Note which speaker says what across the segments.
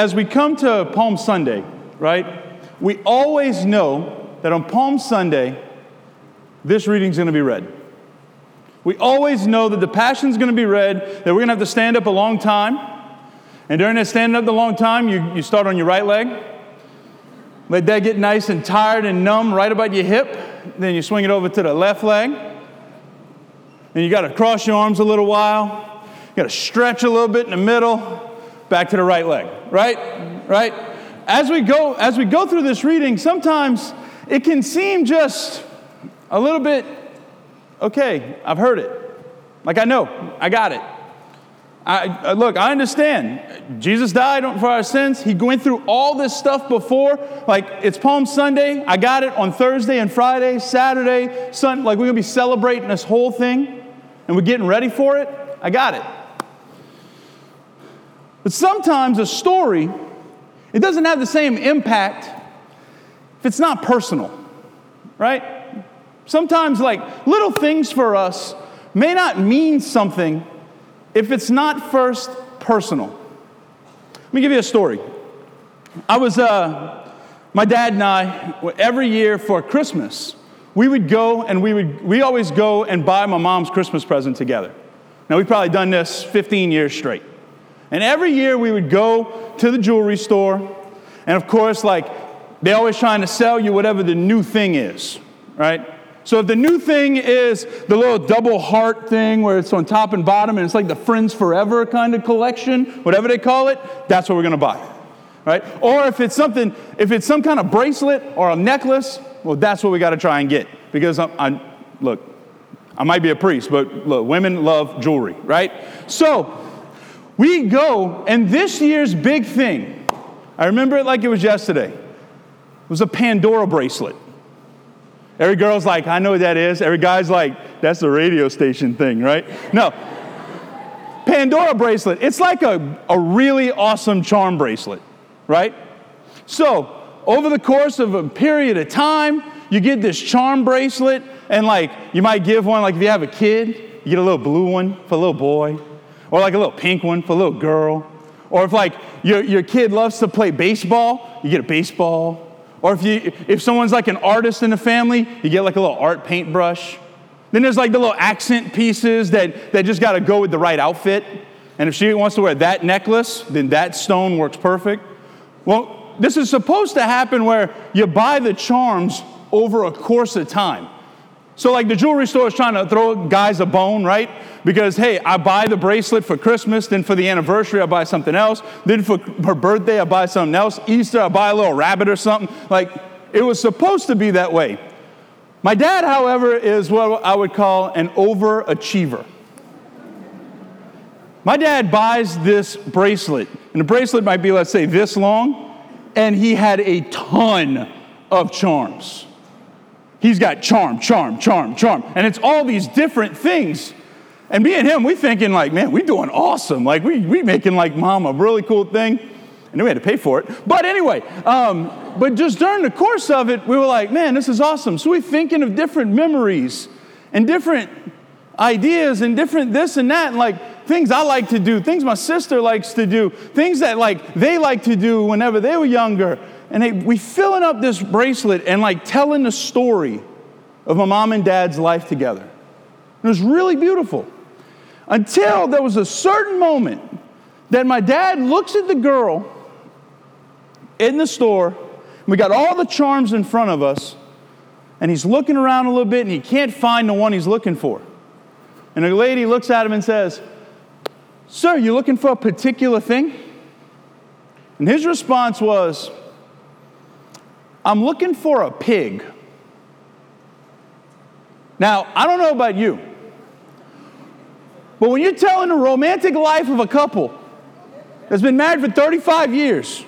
Speaker 1: As we come to Palm Sunday, right, we always know that on Palm Sunday, this reading's going to be read. We always know that the Passion's going to be read, that we're going to have to stand up a long time. And during that standing up the long time, you, you start on your right leg. Let that get nice and tired and numb right about your hip. Then you swing it over to the left leg. Then you got to cross your arms a little while. You got to stretch a little bit in the middle. Back to the right leg. Right? Right? As we go as we go through this reading, sometimes it can seem just a little bit okay, I've heard it. Like I know, I got it. I, I, look, I understand. Jesus died for our sins. He went through all this stuff before. Like, it's Palm Sunday. I got it on Thursday and Friday, Saturday, Sunday. Like, we're going to be celebrating this whole thing and we're getting ready for it. I got it. But sometimes a story, it doesn't have the same impact if it's not personal, right? Sometimes, like, little things for us may not mean something if it's not first personal. Let me give you a story. I was, uh, my dad and I, every year for Christmas, we would go and we would, we always go and buy my mom's Christmas present together. Now, we've probably done this 15 years straight. And every year we would go to the jewelry store, and of course, like, they're always trying to sell you whatever the new thing is, right? So if the new thing is the little double heart thing where it's on top and bottom and it's like the Friends Forever kind of collection, whatever they call it, that's what we're to buy. Right? Or if it's something, if it's some kind of bracelet or a necklace, well, that's what we got to try and get. Because I'm, I'm, look, I might be a priest, but look, women love jewelry, right? So we go, and this year's big thing, I remember it like it was yesterday, was a Pandora bracelet. Every girl's like, I know what that is. Every guy's like, that's the radio station thing, right? No. Pandora bracelet, it's like a, a really awesome charm bracelet, right? So, over the course of a period of time, you get this charm bracelet, and like, you might give one, like if you have a kid, you get a little blue one for a little boy, or like a little pink one for a little girl. Or if like your, your kid loves to play baseball, you get a baseball or if, you, if someone's like an artist in the family, you get like a little art paintbrush. Then there's like the little accent pieces that, that just got to go with the right outfit. And if she wants to wear that necklace, then that stone works perfect. Well, this is supposed to happen where you buy the charms over a course of time. So, like the jewelry store is trying to throw guys a bone, right? Because, hey, I buy the bracelet for Christmas, then for the anniversary, I buy something else. Then for her birthday, I buy something else. Easter, I buy a little rabbit or something. Like, it was supposed to be that way. My dad, however, is what I would call an overachiever. My dad buys this bracelet, and the bracelet might be, let's say, this long, and he had a ton of charms. He's got charm, charm, charm, charm. And it's all these different things. And me and him, we thinking like, man, we doing awesome. Like we we making like mom a really cool thing. And then we had to pay for it. But anyway, um, but just during the course of it, we were like, man, this is awesome. So we're thinking of different memories and different ideas and different this and that, and like things I like to do, things my sister likes to do, things that like they like to do whenever they were younger and they, we filling up this bracelet and like telling the story of my mom and dad's life together. It was really beautiful. Until there was a certain moment that my dad looks at the girl in the store. We got all the charms in front of us, and he's looking around a little bit and he can't find the one he's looking for. And a lady looks at him and says, Sir, you're looking for a particular thing? And his response was, I'm looking for a pig. Now, I don't know about you, but when you're telling the romantic life of a couple that's been married for 35 years,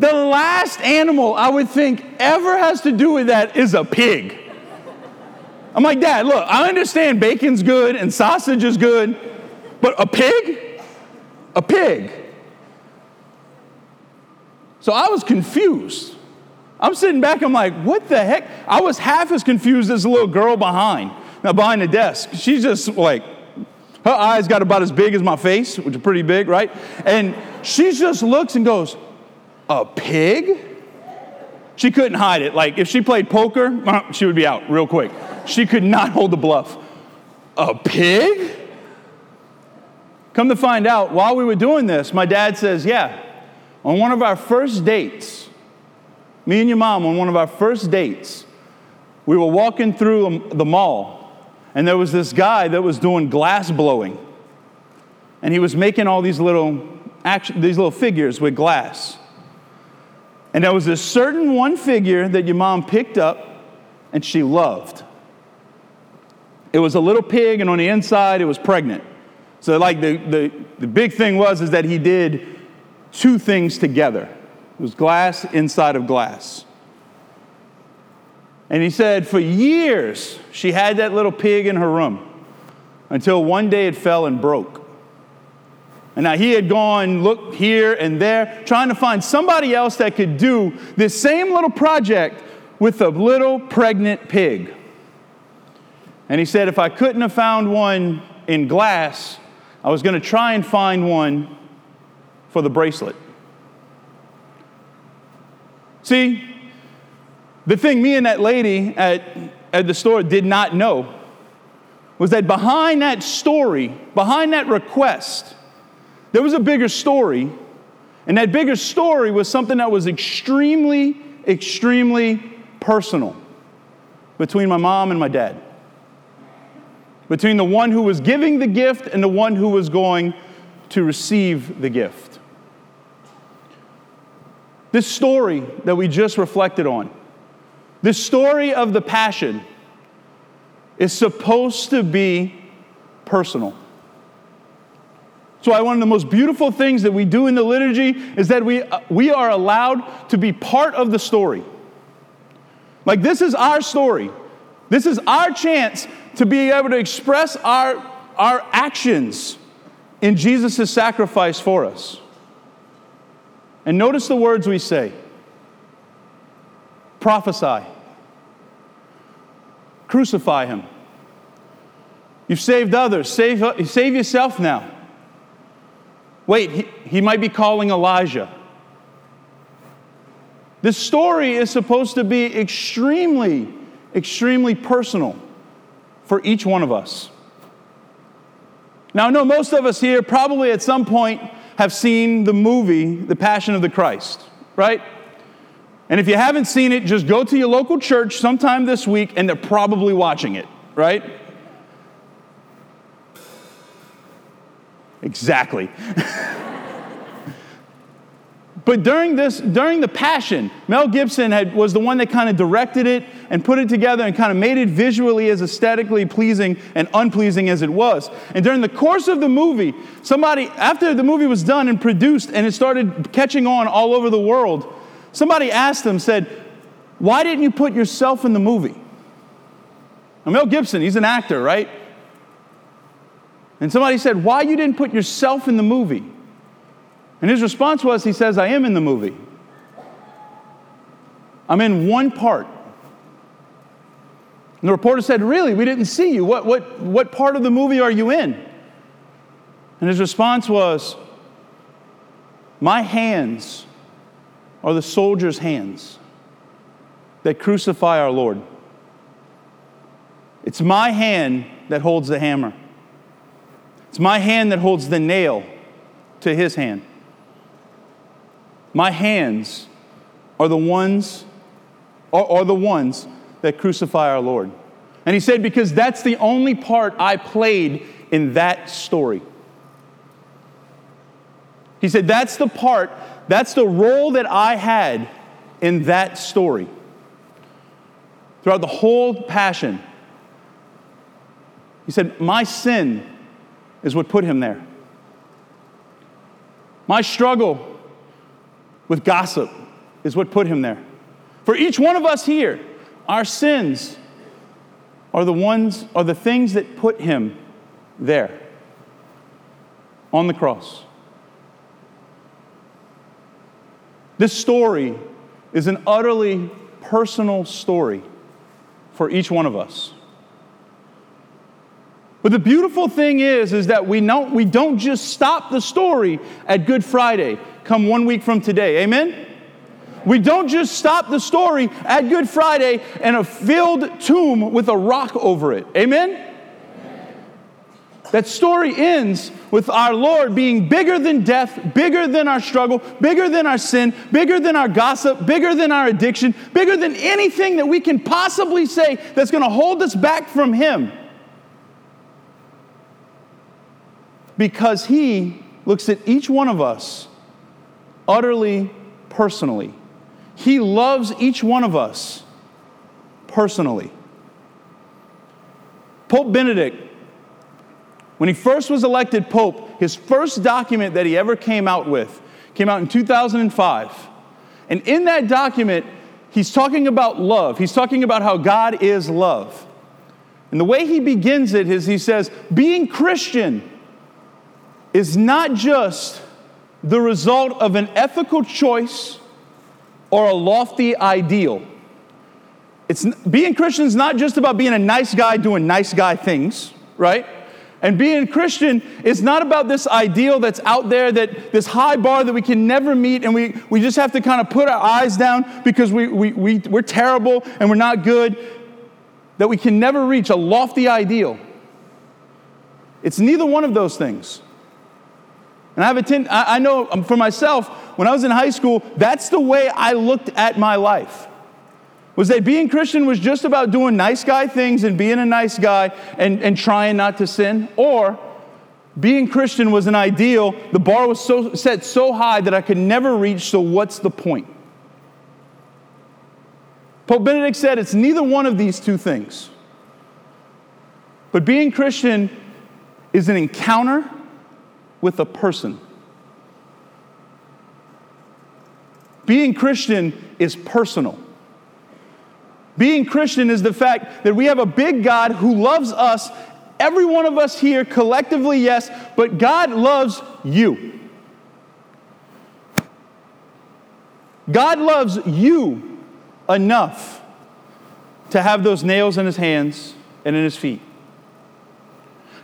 Speaker 1: the last animal I would think ever has to do with that is a pig. I'm like, Dad, look, I understand bacon's good and sausage is good, but a pig? A pig. So I was confused. I'm sitting back, I'm like, what the heck? I was half as confused as the little girl behind, now behind the desk. She's just like, her eyes got about as big as my face, which is pretty big, right? And she just looks and goes, A pig? She couldn't hide it. Like, if she played poker, uh, she would be out real quick. She could not hold the bluff. A pig? Come to find out, while we were doing this, my dad says, Yeah, on one of our first dates, me and your mom, on one of our first dates, we were walking through the mall, and there was this guy that was doing glass blowing. And he was making all these little, action, these little figures with glass. And there was this certain one figure that your mom picked up and she loved. It was a little pig, and on the inside, it was pregnant. So, like, the, the, the big thing was is that he did two things together. It was glass inside of glass. And he said, for years, she had that little pig in her room until one day it fell and broke. And now he had gone, looked here and there, trying to find somebody else that could do this same little project with a little pregnant pig. And he said, if I couldn't have found one in glass, I was going to try and find one for the bracelet. See, the thing me and that lady at, at the store did not know was that behind that story, behind that request, there was a bigger story. And that bigger story was something that was extremely, extremely personal between my mom and my dad between the one who was giving the gift and the one who was going to receive the gift. This story that we just reflected on, this story of the passion, is supposed to be personal. So, one of the most beautiful things that we do in the liturgy is that we, uh, we are allowed to be part of the story. Like, this is our story. This is our chance to be able to express our, our actions in Jesus' sacrifice for us. And notice the words we say prophesy, crucify him. You've saved others, save, save yourself now. Wait, he, he might be calling Elijah. This story is supposed to be extremely, extremely personal for each one of us. Now, I know most of us here probably at some point have seen the movie, The Passion of the Christ, right? And if you haven't seen it, just go to your local church sometime this week and they're probably watching it, right? Exactly. But during this, during the Passion, Mel Gibson had, was the one that kind of directed it and put it together and kind of made it visually as aesthetically pleasing and unpleasing as it was. And during the course of the movie, somebody, after the movie was done and produced and it started catching on all over the world, somebody asked them, said, Why didn't you put yourself in the movie? Now, Mel Gibson, he's an actor, right? And somebody said, Why you didn't put yourself in the movie? And his response was, he says, I am in the movie. I'm in one part. And the reporter said, Really? We didn't see you. What, what, what part of the movie are you in? And his response was, My hands are the soldiers' hands that crucify our Lord. It's my hand that holds the hammer, it's my hand that holds the nail to his hand. My hands are the ones are, are the ones that crucify our Lord. And he said, because that's the only part I played in that story. He said, that's the part, that's the role that I had in that story. Throughout the whole passion, he said, My sin is what put him there. My struggle with gossip is what put him there. For each one of us here, our sins are the ones are the things that put him there on the cross. This story is an utterly personal story for each one of us. But the beautiful thing is, is that we don't, we don't just stop the story at Good Friday, come one week from today. Amen? We don't just stop the story at Good Friday and a filled tomb with a rock over it. Amen? That story ends with our Lord being bigger than death, bigger than our struggle, bigger than our sin, bigger than our gossip, bigger than our addiction, bigger than anything that we can possibly say that's going to hold us back from Him. Because He looks at each one of us utterly personally. He loves each one of us personally. Pope Benedict when he first was elected Pope, his first document that he ever came out with came out in 2005. And in that document, he's talking about love. He's talking about how God is love. And the way he begins it is he says, being Christian is not just the result of an ethical choice or a lofty ideal. It's, being Christian is not just about being a nice guy doing nice guy things, right? And being Christian is not about this ideal that's out there, that this high bar that we can never meet, and we, we just have to kind of put our eyes down because we, we, we, we're terrible and we're not good, that we can never reach a lofty ideal. It's neither one of those things. And I have a ten, I, know um, for myself, when I was in high school, that's the way I looked at my life was that being Christian was just about doing nice guy things and being a nice guy and, and trying not to sin, or being Christian was an ideal. The bar was so, set so high that I could never reach, so what's the point? Pope Benedict said it's neither one of these two things. But being Christian is an encounter with a person. Being Christian is personal. Being Christian is the fact that we have a big God who loves us, every one of us here collectively, yes, but God loves you. God loves you enough to have those nails in his hands and in his feet.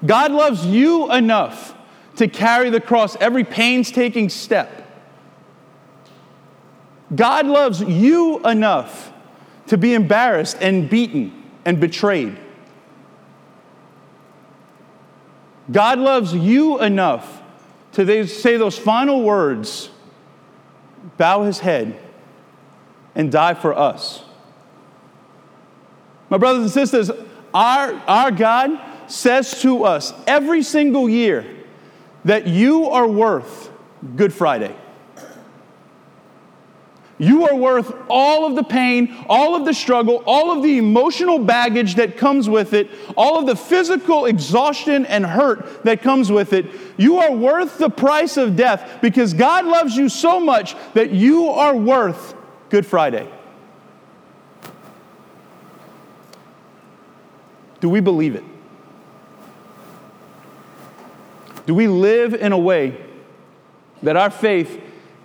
Speaker 1: God loves you enough to carry the cross every painstaking step. God loves you enough to be embarrassed and beaten and betrayed. God loves you enough to say those final words, bow his head, and die for us. My brothers and sisters, our, our God says to us every single year that you are worth Good Friday. You are worth all of the pain, all of the struggle, all of the emotional baggage that comes with it, all of the physical exhaustion and hurt that comes with it. You are worth the price of death because God loves you so much that you are worth Good Friday. Do we believe it? Do we live in a way that our faith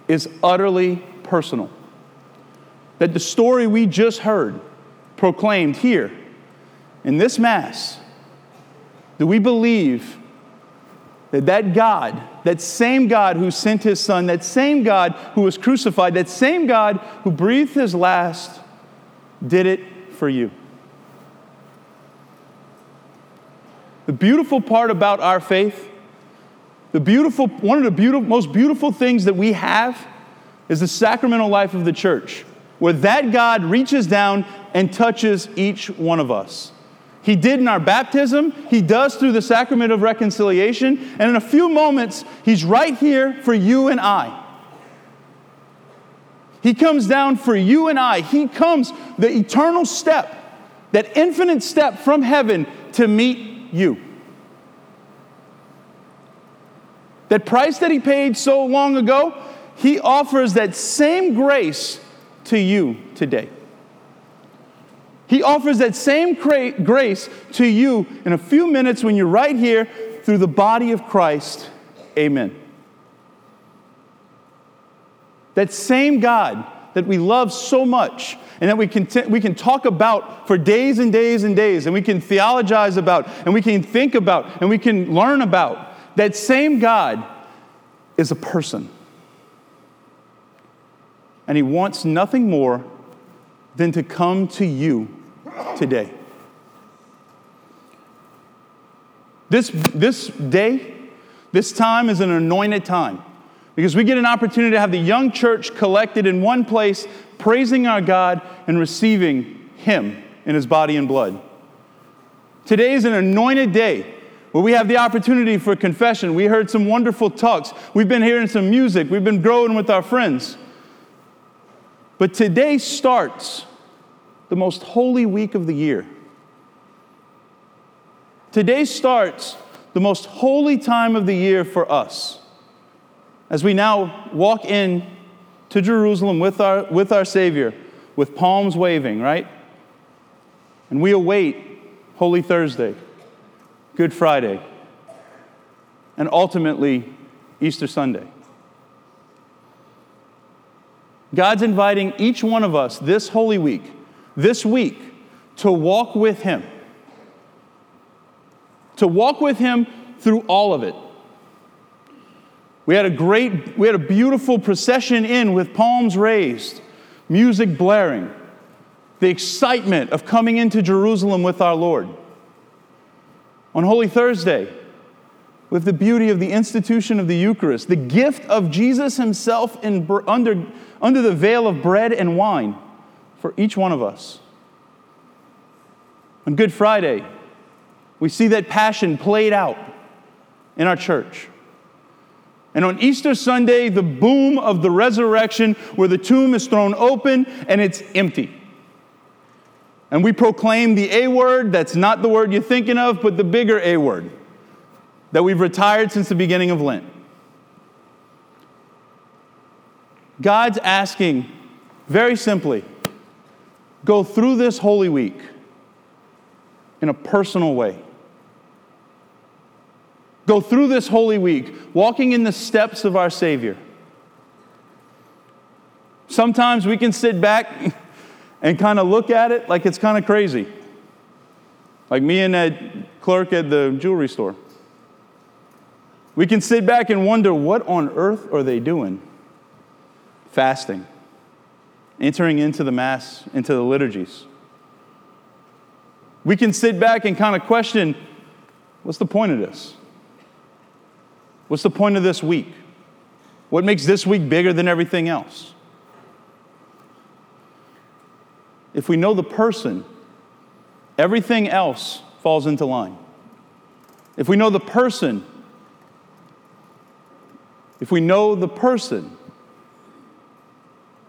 Speaker 1: is utterly personal? that the story we just heard proclaimed here in this Mass, do we believe that that God, that same God who sent his Son, that same God who was crucified, that same God who breathed his last, did it for you? The beautiful part about our faith, the beautiful, one of the beautiful, most beautiful things that we have is the sacramental life of the church where that God reaches down and touches each one of us. He did in our baptism, He does through the sacrament of reconciliation, and in a few moments, He's right here for you and I. He comes down for you and I. He comes the eternal step, that infinite step from heaven to meet you. That price that He paid so long ago, He offers that same grace to you today. He offers that same grace to you in a few minutes when you're right here through the body of Christ. Amen. That same God that we love so much and that we can, t- we can talk about for days and days and days, and we can theologize about, and we can think about, and we can learn about, that same God is a person. And He wants nothing more than to come to you today. This, this day, this time is an anointed time because we get an opportunity to have the young church collected in one place, praising our God and receiving Him in His body and blood. Today is an anointed day where we have the opportunity for confession. We heard some wonderful talks. We've been hearing some music. We've been growing with our friends. But today starts the most holy week of the year. Today starts the most holy time of the year for us. As we now walk in to Jerusalem with our, with our Savior, with palms waving, right? And we await Holy Thursday, Good Friday, and ultimately Easter Sunday. God's inviting each one of us this Holy Week, this week, to walk with Him to walk with him through all of it. We had a great, we had a beautiful procession in with palms raised, music blaring, the excitement of coming into Jerusalem with our Lord. On Holy Thursday, with the beauty of the institution of the Eucharist, the gift of Jesus Himself in, under, under the veil of bread and wine for each one of us. On Good Friday, we see that passion played out in our church. And on Easter Sunday, the boom of the resurrection, where the tomb is thrown open and it's empty. And we proclaim the A word, that's not the word you're thinking of, but the bigger A word that we've retired since the beginning of Lent. God's asking very simply go through this Holy Week in a personal way. Go through this Holy Week walking in the steps of our Savior. Sometimes we can sit back and kind of look at it like it's kind of crazy. Like me and that clerk at the jewelry store. We can sit back and wonder what on earth are they doing? Fasting, entering into the Mass, into the liturgies. We can sit back and kind of question what's the point of this? What's the point of this week? What makes this week bigger than everything else? If we know the person, everything else falls into line. If we know the person, if we know the person,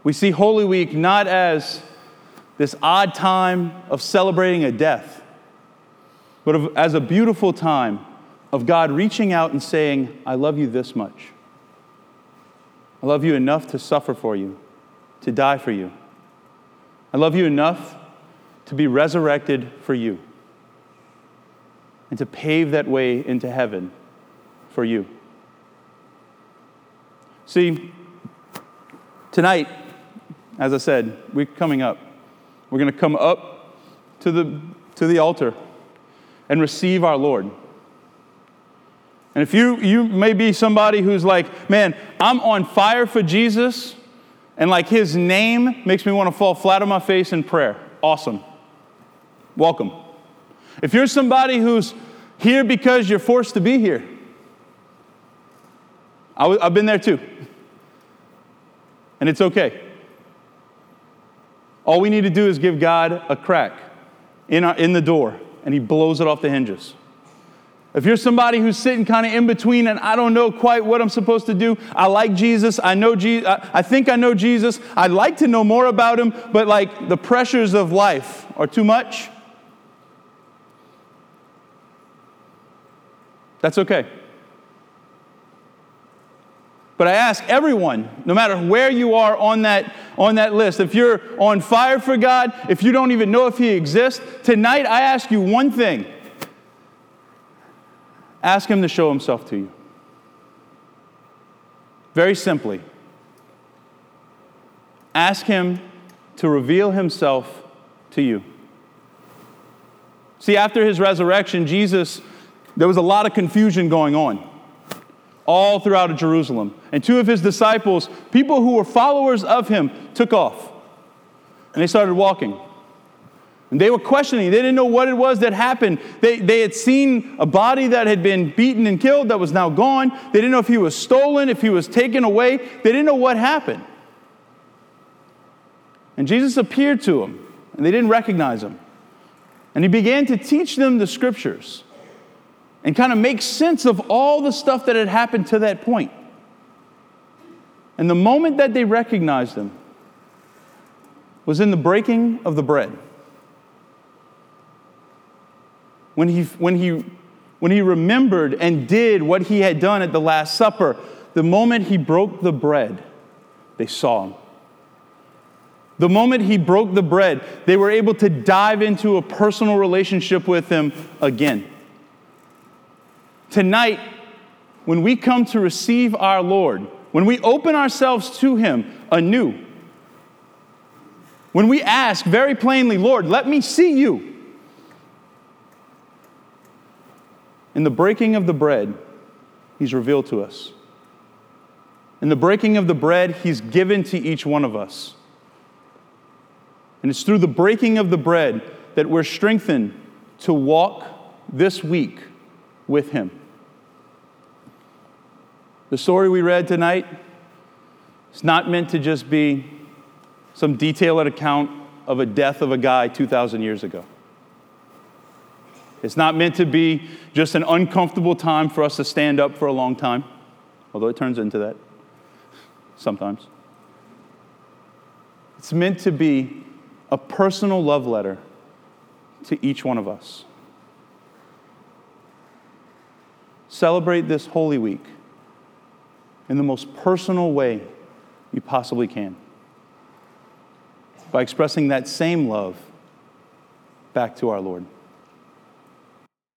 Speaker 1: we see Holy Week not as this odd time of celebrating a death, but as a beautiful time of God reaching out and saying, I love you this much. I love you enough to suffer for you, to die for you. I love you enough to be resurrected for you and to pave that way into heaven for you. See, tonight, as I said, we're coming up. We're going to come up to the, to the altar and receive our Lord. And if you, you may be somebody who's like, man, I'm on fire for Jesus, and like his name makes me want to fall flat on my face in prayer. Awesome. Welcome. If you're somebody who's here because you're forced to be here, i w- I've been there too. And it's okay. All we need to do is give God a crack in, our, in the door, and he blows it off the hinges. If you're somebody who's sitting kind of in between and I don't know quite what I'm supposed to do, I like Jesus, I know Jesus, I think I know Jesus, I'd like to know more about him, but like the pressures of life are too much. That's okay. But I ask everyone, no matter where you are on that, on that list, if you're on fire for God, if you don't even know if He exists, tonight I ask you one thing Ask Him to show Himself to you. Very simply. Ask Him to reveal Himself to you. See, after His resurrection, Jesus, there was a lot of confusion going on all throughout Jerusalem. And two of His disciples, people who were followers of Him, took off and they started walking. And they were questioning. They didn't know what it was that happened. They, they had seen a body that had been beaten and killed that was now gone. They didn't know if he was stolen, if he was taken away. They didn't know what happened. And Jesus appeared to them, and they didn't recognize him. And he began to teach them the scriptures and kind of make sense of all the stuff that had happened to that point. And the moment that they recognized him was in the breaking of the bread. When he, when he, when he remembered and did what he had done at the Last Supper, the moment he broke the bread, they saw him. The moment he broke the bread, they were able to dive into a personal relationship with him again. Tonight, when we come to receive our Lord, when we open ourselves to him anew, when we ask very plainly, Lord, let me see you. In the breaking of the bread, He's revealed to us. In the breaking of the bread, He's given to each one of us. And it's through the breaking of the bread that we're strengthened to walk this week with Him. The story we read tonight is not meant to just be some detailed account of a death of a guy 2,000 years ago. It's not meant to be just an uncomfortable time for us to stand up for a long time, although it turns into that sometimes. It's meant to be a personal love letter to each one of us. Celebrate this Holy Week in the most personal way you possibly can by expressing that same love back to our Lord.